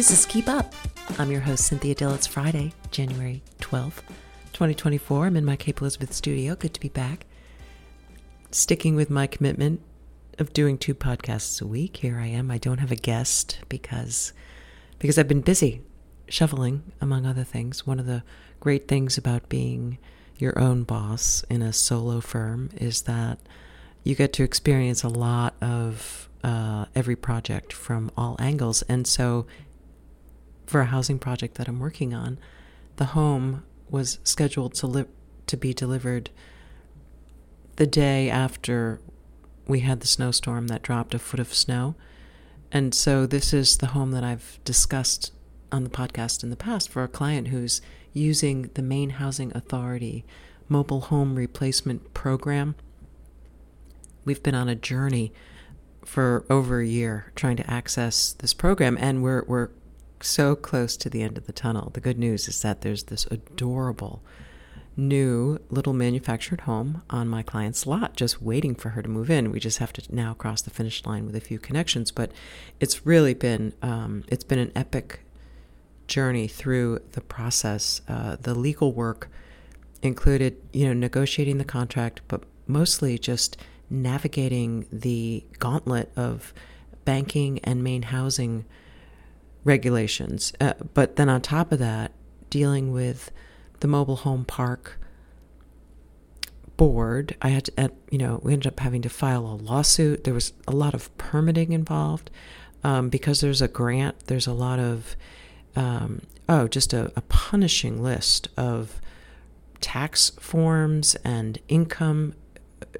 This is Keep Up. I'm your host, Cynthia Dill. It's Friday, January 12th, 2024. I'm in my Cape Elizabeth studio. Good to be back. Sticking with my commitment of doing two podcasts a week. Here I am. I don't have a guest because because I've been busy shoveling, among other things. One of the great things about being your own boss in a solo firm is that you get to experience a lot of uh, every project from all angles. And so, for a housing project that I'm working on, the home was scheduled to li- to be delivered the day after we had the snowstorm that dropped a foot of snow. And so, this is the home that I've discussed on the podcast in the past for a client who's using the Maine Housing Authority mobile home replacement program. We've been on a journey for over a year trying to access this program, and we're we're so close to the end of the tunnel. The good news is that there's this adorable new little manufactured home on my client's lot just waiting for her to move in. We just have to now cross the finish line with a few connections, but it's really been um, it's been an epic journey through the process. Uh, the legal work included, you know, negotiating the contract, but mostly just navigating the gauntlet of banking and Maine Housing regulations. Uh, but then on top of that, dealing with the mobile home park board. I had to, you know, we ended up having to file a lawsuit. There was a lot of permitting involved um, because there's a grant. There's a lot of um, oh, just a, a punishing list of tax forms and income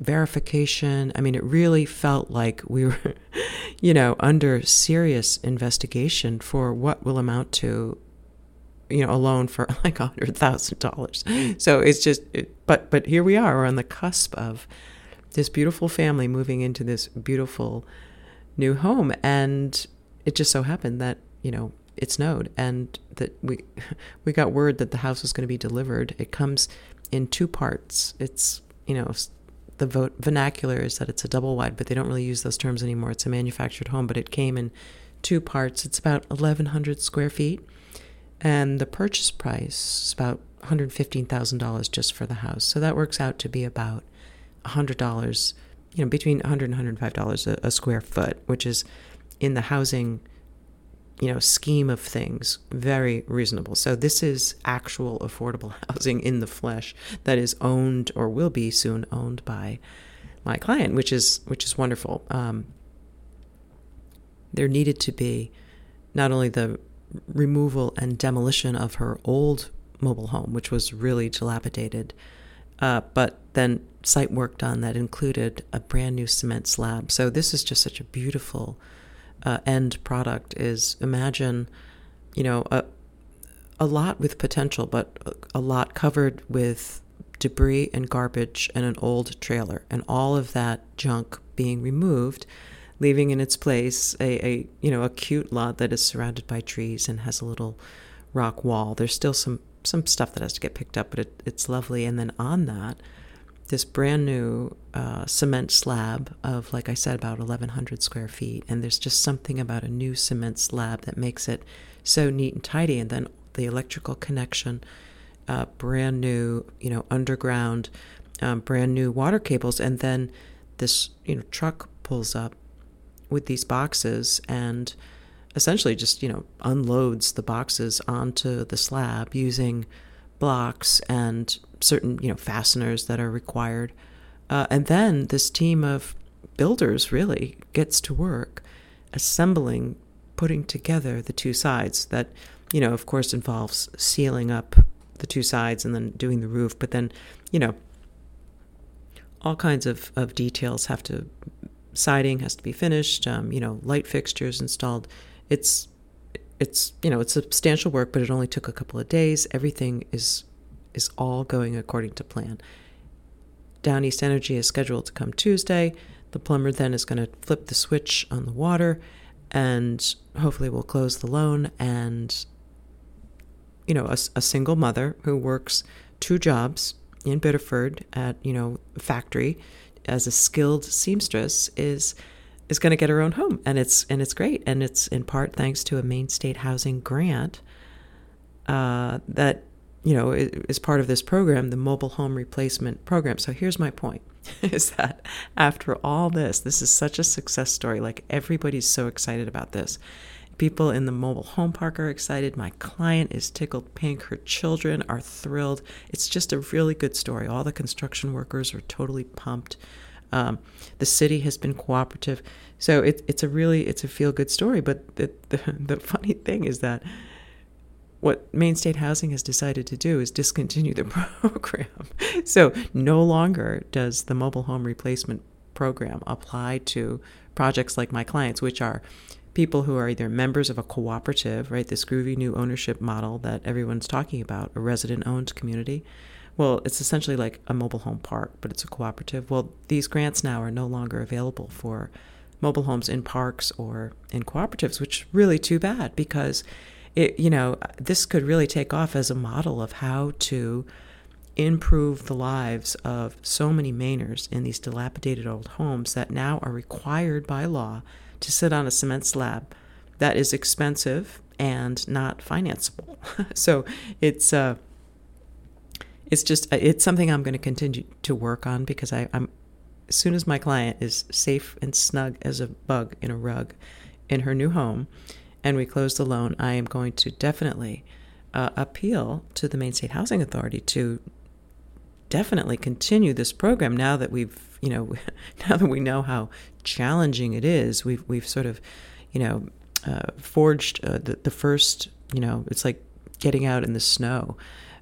verification. I mean, it really felt like we were, you know, under serious investigation for what will amount to, you know, a loan for like a hundred thousand dollars. So it's just, it, but but here we are, we're on the cusp of this beautiful family moving into this beautiful new home, and it just so happened that you know it snowed and that we we got word that the house was going to be delivered. It comes in two parts. It's you know the vote vernacular is that it's a double wide, but they don't really use those terms anymore. It's a manufactured home, but it came in two parts. It's about 1,100 square feet, and the purchase price is about $115,000 just for the house. So that works out to be about $100, you know, between $100 and $105 a, a square foot, which is in the housing you know scheme of things very reasonable. So this is actual affordable housing in the flesh that is owned or will be soon owned by my client which is which is wonderful. Um, there needed to be not only the removal and demolition of her old mobile home which was really dilapidated uh, but then site work done that included a brand new cement slab. So this is just such a beautiful uh, end product is imagine, you know, a, a lot with potential, but a lot covered with debris and garbage and an old trailer, and all of that junk being removed, leaving in its place a, a you know a cute lot that is surrounded by trees and has a little rock wall. There's still some some stuff that has to get picked up, but it, it's lovely. And then on that, this brand new uh, cement slab of, like I said, about 1,100 square feet. And there's just something about a new cement slab that makes it so neat and tidy. And then the electrical connection, uh, brand new, you know, underground, um, brand new water cables. And then this, you know, truck pulls up with these boxes and essentially just, you know, unloads the boxes onto the slab using blocks and certain you know fasteners that are required. Uh, and then this team of builders really gets to work assembling putting together the two sides that you know of course involves sealing up the two sides and then doing the roof. But then you know all kinds of, of details have to siding has to be finished um, you know light fixtures installed. It's it's you know it's substantial work but it only took a couple of days. Everything is is all going according to plan. Downeast Energy is scheduled to come Tuesday. The plumber then is going to flip the switch on the water and hopefully we'll close the loan and you know a, a single mother who works two jobs in Biddeford at you know a factory as a skilled seamstress is is going to get her own home, and it's and it's great, and it's in part thanks to a Maine State Housing grant uh, that you know is part of this program, the Mobile Home Replacement Program. So here's my point: is that after all this, this is such a success story. Like everybody's so excited about this. People in the mobile home park are excited. My client is tickled pink. Her children are thrilled. It's just a really good story. All the construction workers are totally pumped. Um, the city has been cooperative, so it, it's a really it's a feel good story. But the, the the funny thing is that what Maine State Housing has decided to do is discontinue the program. so no longer does the mobile home replacement program apply to projects like my clients, which are people who are either members of a cooperative, right, this groovy new ownership model that everyone's talking about, a resident owned community. Well, it's essentially like a mobile home park, but it's a cooperative. Well, these grants now are no longer available for mobile homes in parks or in cooperatives, which is really too bad because it, you know, this could really take off as a model of how to improve the lives of so many Mainers in these dilapidated old homes that now are required by law to sit on a cement slab that is expensive and not financeable. so it's uh, it's just uh, it's something I'm going to continue to work on because I, I'm as soon as my client is safe and snug as a bug in a rug in her new home, and we close the loan, I am going to definitely uh, appeal to the Maine State Housing Authority to definitely continue this program now that we've you know now that we know how challenging it is. We've we've sort of you know uh, forged uh, the, the first you know it's like getting out in the snow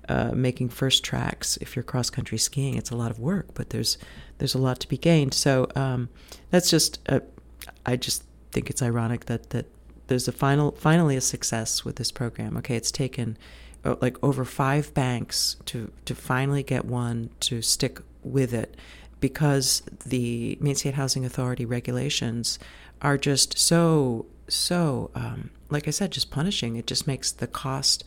uh, making first tracks. If you're cross country skiing it's a lot of work but there's there's a lot to be gained. So um, that's just uh, I just think it's ironic that that there's a final finally a success with this program okay it's taken uh, like over five banks to to finally get one to stick with it because the Maine State Housing Authority regulations are just so so um, like I said, just punishing. It just makes the cost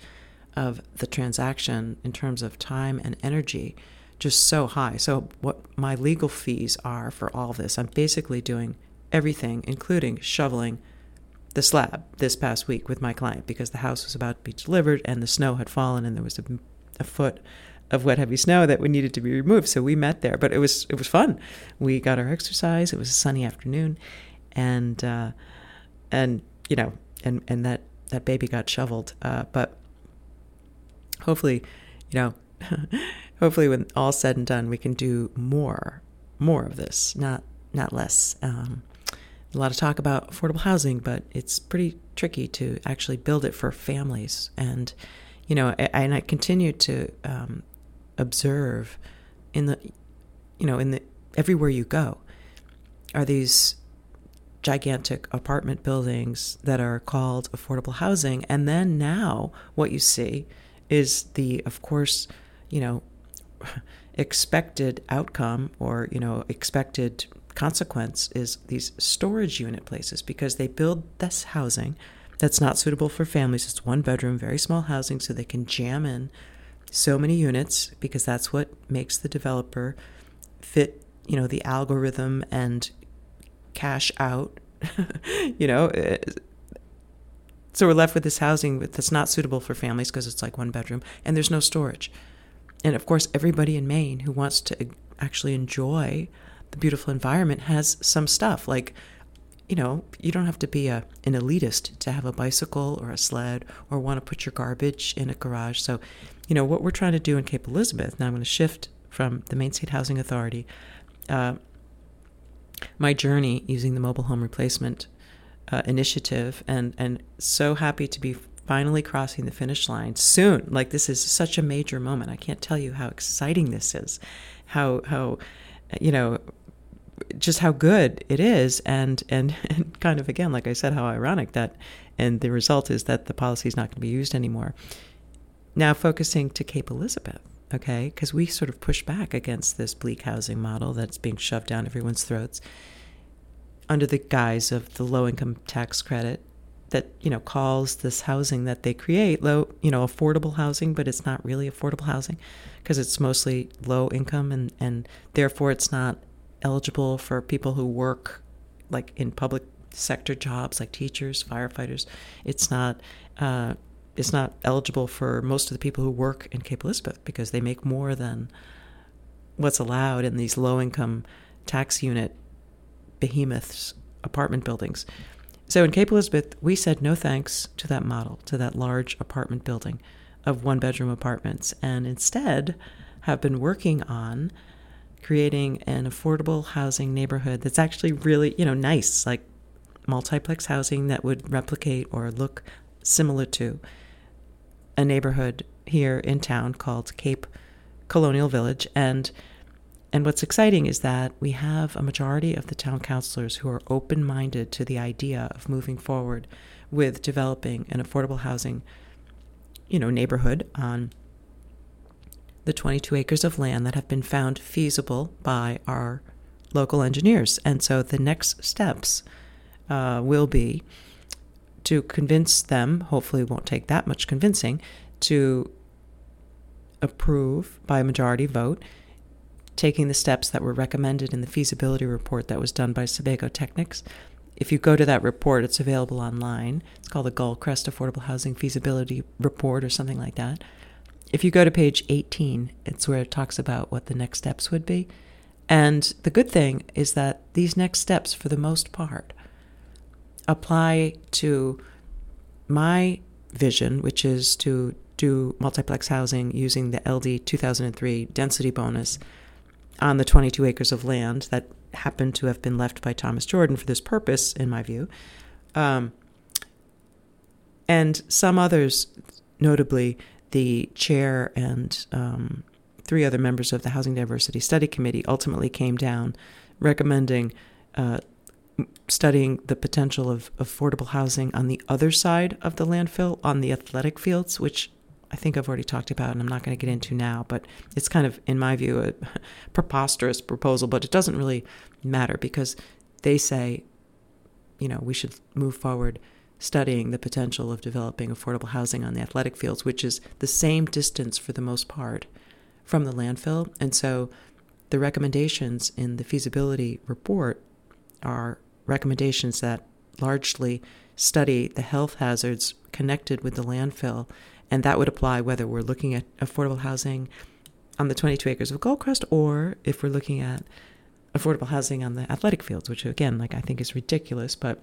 of the transaction in terms of time and energy just so high. So what my legal fees are for all this, I'm basically doing everything, including shoveling the slab this past week with my client because the house was about to be delivered and the snow had fallen and there was a, a foot of wet heavy snow that we needed to be removed. So we met there, but it was it was fun. We got our exercise. It was a sunny afternoon, and uh, and you know and and that that baby got shoveled. Uh, but hopefully, you know, hopefully when all said and done, we can do more more of this, not not less. Um, a lot of talk about affordable housing, but it's pretty tricky to actually build it for families. And you know, and I continue to um, observe in the, you know, in the everywhere you go, are these gigantic apartment buildings that are called affordable housing, and then now what you see is the, of course, you know, expected outcome or you know expected consequence is these storage unit places because they build this housing that's not suitable for families. It's one bedroom, very small housing, so they can jam in so many units because that's what makes the developer fit, you know, the algorithm and cash out, you know. Uh, so we're left with this housing that's not suitable for families because it's like one bedroom and there's no storage. And of course, everybody in Maine who wants to actually enjoy the beautiful environment has some stuff like you know you don't have to be a an elitist to have a bicycle or a sled or want to put your garbage in a garage. So you know what we're trying to do in cape elizabeth now i'm going to shift from the maine state housing authority uh, my journey using the mobile home replacement uh, initiative and and so happy to be finally crossing the finish line soon. Like this is such a major moment. I can't tell you how exciting this is how how you know just how good it is. And, and and kind of again like i said how ironic that and the result is that the policy is not going to be used anymore. Now focusing to cape elizabeth okay? Because we sort of push back against this bleak housing model that's being shoved down everyone's throats under the guise of the low income tax credit that you know calls this housing that they create low you know affordable housing but it's not really affordable housing because it's mostly low income and and therefore it's not eligible for people who work like in public sector jobs like teachers, firefighters. It's not uh, it's not eligible for most of the people who work in Cape Elizabeth because they make more than what's allowed in these low income tax unit behemoths apartment buildings. So in Cape Elizabeth, we said no thanks to that model, to that large apartment building of one bedroom apartments, and instead have been working on creating an affordable housing neighborhood that's actually really, you know, nice, like multiplex housing that would replicate or look similar to a neighborhood here in town called Cape Colonial Village. And and what's exciting is that we have a majority of the town councilors who are open minded to the idea of moving forward with developing an affordable housing, you know, neighborhood on the 22 acres of land that have been found feasible by our local engineers. And so the next steps uh, will be to convince them, hopefully, it won't take that much convincing, to approve by a majority vote taking the steps that were recommended in the feasibility report that was done by Sebago Technics. If you go to that report, it's available online. It's called the Gullcrest Affordable Housing Feasibility Report or something like that. If you go to page 18, it's where it talks about what the next steps would be. And the good thing is that these next steps, for the most part, apply to my vision, which is to do multiplex housing using the LD 2003 density bonus on the 22 acres of land that happened to have been left by Thomas Jordan for this purpose, in my view. Um, and some others, notably the chair and um, three other members of the Housing Diversity Study Committee, ultimately came down recommending uh, studying the potential of affordable housing on the other side of the landfill on the athletic fields, which I think I've already talked about, and I'm not going to get into now, but it's kind of, in my view, a preposterous proposal, but it doesn't really matter because they say, you know, we should move forward studying the potential of developing affordable housing on the athletic fields, which is the same distance for the most part from the landfill. And so the recommendations in the feasibility report are recommendations that largely study the health hazards connected with the landfill and that would apply whether we're looking at affordable housing on the 22 acres of Gullcrest or if we're looking at affordable housing on the athletic fields, which again, like I think is ridiculous, but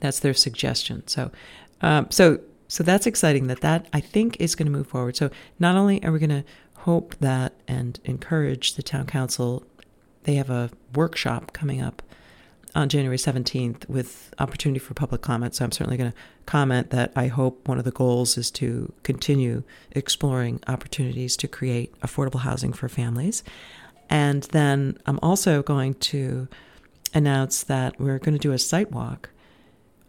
that's their suggestion. So, um, so, so that's exciting that that I think is going to move forward. So not only are we going to hope that and encourage the town council, they have a workshop coming up on January 17th with opportunity for public comment. So I'm certainly going to comment that I hope one of the goals is to continue exploring opportunities to create affordable housing for families. And then I'm also going to announce that we're going to do a site walk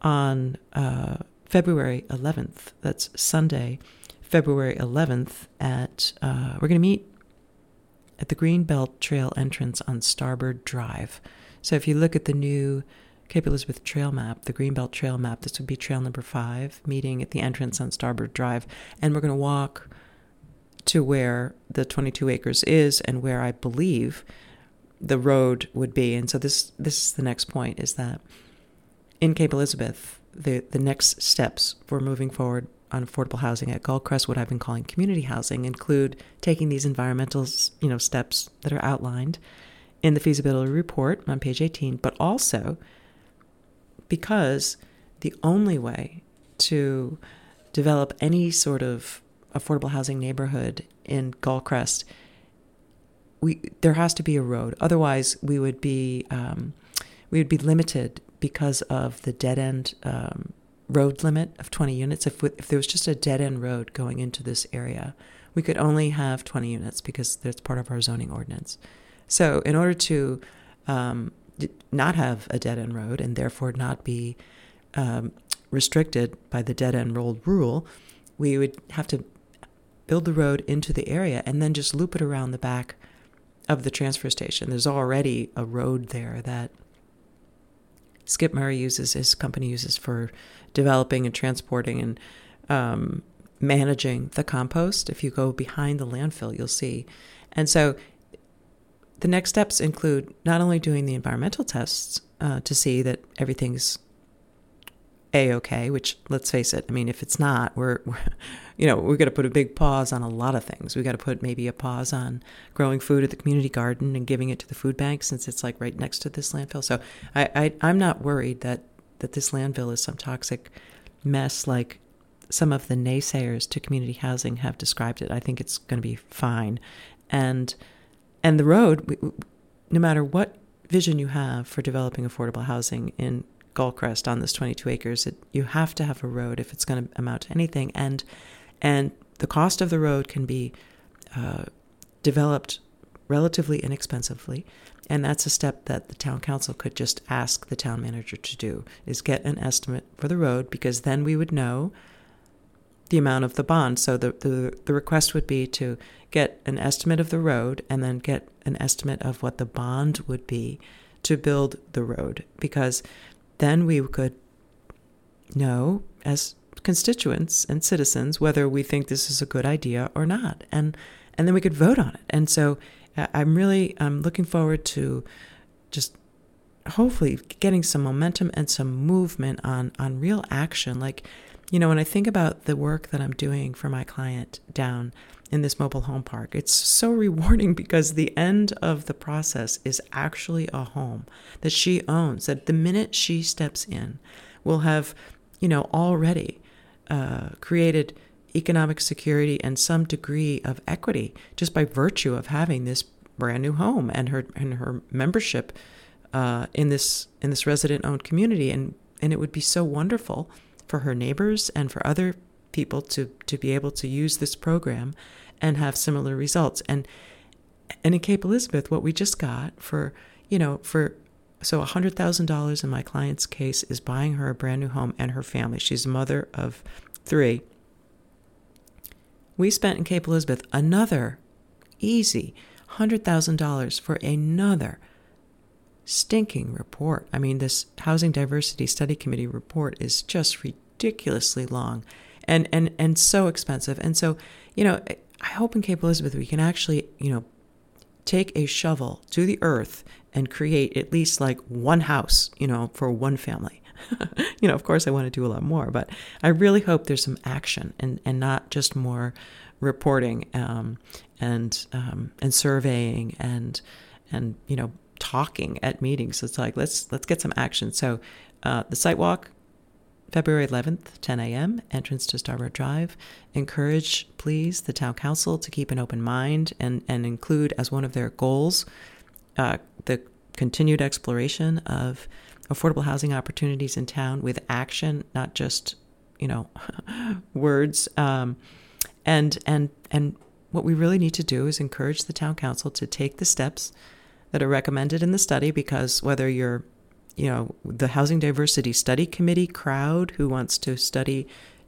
on uh, February 11th. That's Sunday, February 11th at, uh, we're going to meet at the Greenbelt Trail entrance on Starboard Drive. So if you look at the new Cape Elizabeth trail map, the Greenbelt trail map, this would be trail number five, meeting at the entrance on Starboard Drive. And we're going to walk to where the 22 acres is and where I believe the road would be. And so this this is the next point is that in Cape Elizabeth, the, the next steps for moving forward on affordable housing at Gullcrest, what I've been calling community housing, include taking these environmental you know steps that are outlined in the feasibility report on page 18, but also because the only way to develop any sort of affordable housing neighborhood in Gullcrest, we there has to be a road. Otherwise, we would be um, we would be limited because of the dead end um, road limit of 20 units. If we, if there was just a dead end road going into this area, we could only have 20 units because that's part of our zoning ordinance. So, in order to um, not have a dead end road and therefore not be um, restricted by the dead end road rule, we would have to build the road into the area and then just loop it around the back of the transfer station. There's already a road there that Skip Murray uses, his company uses for developing and transporting and um, managing the compost. If you go behind the landfill, you'll see. And so the next steps include not only doing the environmental tests uh, to see that everything's a okay, which let's face it, I mean, if it's not, we're, we're you know, we're going to put a big pause on a lot of things. We got to put maybe a pause on growing food at the community garden and giving it to the food bank since it's like right next to this landfill. So I, I I'm not worried that that this landfill is some toxic mess like some of the naysayers to community housing have described it. I think it's going to be fine, and and the road, no matter what vision you have for developing affordable housing in Gullcrest on this 22 acres, it, you have to have a road if it's going to amount to anything, and and the cost of the road can be uh, developed relatively inexpensively, and that's a step that the town council could just ask the town manager to do: is get an estimate for the road, because then we would know the amount of the bond. So the, the, the request would be to get an estimate of the road and then get an estimate of what the bond would be to build the road. Because then we could know as constituents and citizens whether we think this is a good idea or not and and then we could vote on it. And so uh, i'm really i'm looking forward to just hopefully getting some momentum and some movement on on real action. Like you know, when I think about the work that I'm doing for my client down in this mobile home park, it's so rewarding because the end of the process is actually a home that she owns, that the minute she steps in, will have, you know, already uh, created economic security and some degree of equity just by virtue of having this brand new home and her and her membership uh, in this in this resident owned community. And and it would be so wonderful for her neighbors and for other people to, to be able to use this program and have similar results. And and in Cape Elizabeth, what we just got for, you know, for so $100,000 in my client's case is buying her a brand new home and her family. She's a mother of three. We spent in Cape Elizabeth another easy $100,000 for another stinking report. I mean, this Housing Diversity Study Committee report is just ridiculously long and, and, and so expensive. And so, you know, I hope in Cape Elizabeth we can actually, you know, take a shovel to the earth and create at least like one house, you know, for one family. you know, of course, I want to do a lot more, but I really hope there's some action and, and not just more reporting um, and um, and surveying and and you know talking at meetings. It's like let's let's get some action. So uh, the site walk, February 11th, 10 a.m. Entrance to Starboard Drive. Encourage, please, the town council to keep an open mind and and include as one of their goals uh, the continued exploration of affordable housing opportunities in town with action, not just you know words. Um, and and and what we really need to do is encourage the town council to take the steps that are recommended in the study because whether you're you know the housing diversity study committee crowd who wants to study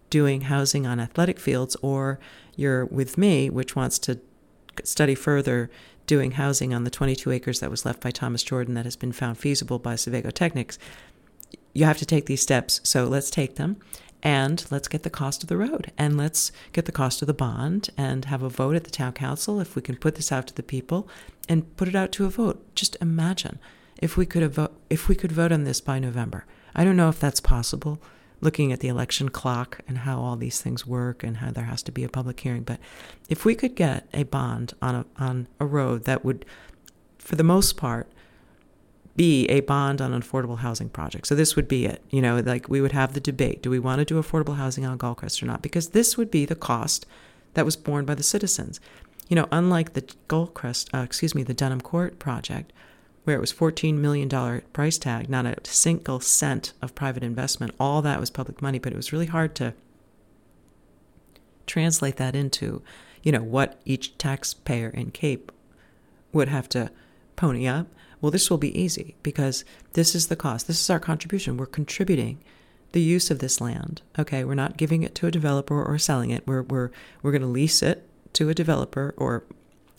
doing housing on athletic fields or you're with me which wants to study further doing housing on the 22 acres that was left by Thomas Jordan that has been found feasible by Sebago Technics you have to take these steps. So let's take them and let's get the cost of the road and let's get the cost of the bond and have a vote at the town council if we can put this out to the people and put it out to a vote. Just imagine if we could vote if we could vote on this by november i don't know if that's possible looking at the election clock and how all these things work and how there has to be a public hearing but if we could get a bond on a on a road that would for the most part be a bond on an affordable housing project. So this would be it. You know, like we would have the debate: do we want to do affordable housing on Gullcrest or not? Because this would be the cost that was borne by the citizens. You know, unlike the Gullcrest, uh, excuse me, the Dunham Court project, where it was $14 million price tag, not a single cent of private investment. All that was public money, but it was really hard to translate that into, you know, what each taxpayer in Cape would have to pony up. Well, this will be easy because this is the cost. This is our contribution. We're contributing the use of this land. Okay, we're not giving it to a developer or selling it. We're we're we're going to lease it to a developer or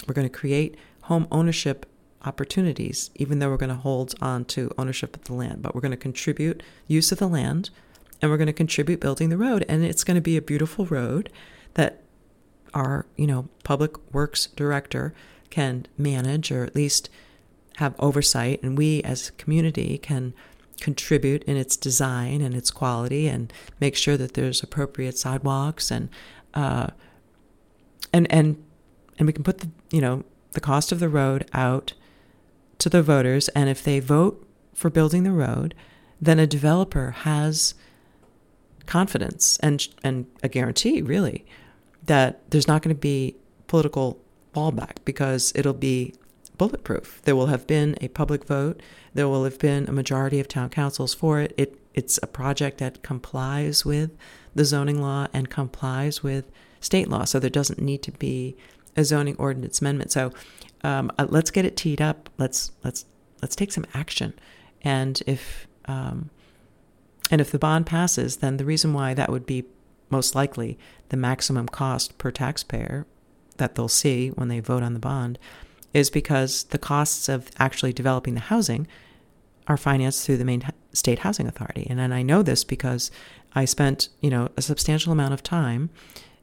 we're going to create home ownership opportunities even though we're going to hold on to ownership of the land, but we're going to contribute use of the land and we're going to contribute building the road and it's going to be a beautiful road that our, you know, public works director can manage or at least have oversight, and we as a community can contribute in its design and its quality and make sure that there's appropriate sidewalks and uh, and and and we can put the you know the cost of the road out to the voters and if they vote for building the road then a developer has confidence and and a guarantee really that there's not going to be political fallback because it'll be bulletproof. There will have been a public vote. There will have been a majority of town councils for it. It it's a project that complies with the zoning law and complies with state law. So there doesn't need to be a zoning ordinance amendment. So um, uh, let's get it teed up. Let's let's let's take some action. And if um, and if the bond passes, then the reason why that would be most likely the maximum cost per taxpayer that they'll see when they vote on the bond is because the costs of actually developing the housing are financed through the Maine state housing authority. And, and I know this because I spent, you know, a substantial amount of time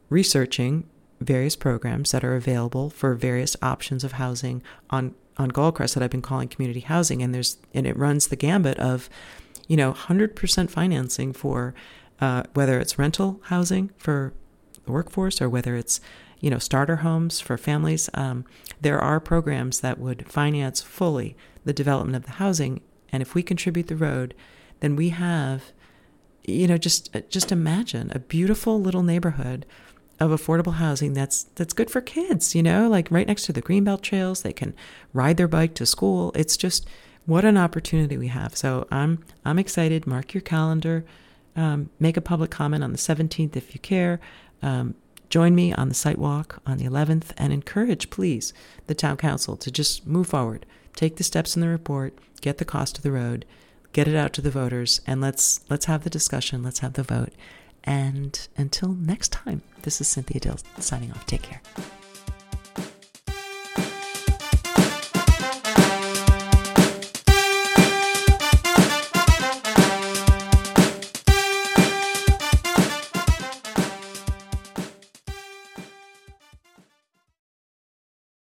researching various programs that are available for various options of housing on on Gullcrest that I've been calling community housing and there's and it runs the gambit of you know 100% financing for uh, whether it's rental housing for the workforce or whether it's you know, starter homes for families. Um, there are programs that would finance fully the development of the housing, and if we contribute the road, then we have, you know, just just imagine a beautiful little neighborhood of affordable housing that's that's good for kids. You know, like right next to the greenbelt trails, they can ride their bike to school. It's just what an opportunity we have. So I'm I'm excited. Mark your calendar. Um, make a public comment on the 17th if you care. Um, Join me on the site walk on the 11th and encourage, please, the town council to just move forward, take the steps in the report, get the cost of the road, get it out to the voters, and let's let's have the discussion, let's have the vote. And until next time, this is Cynthia Dill signing off. Take care.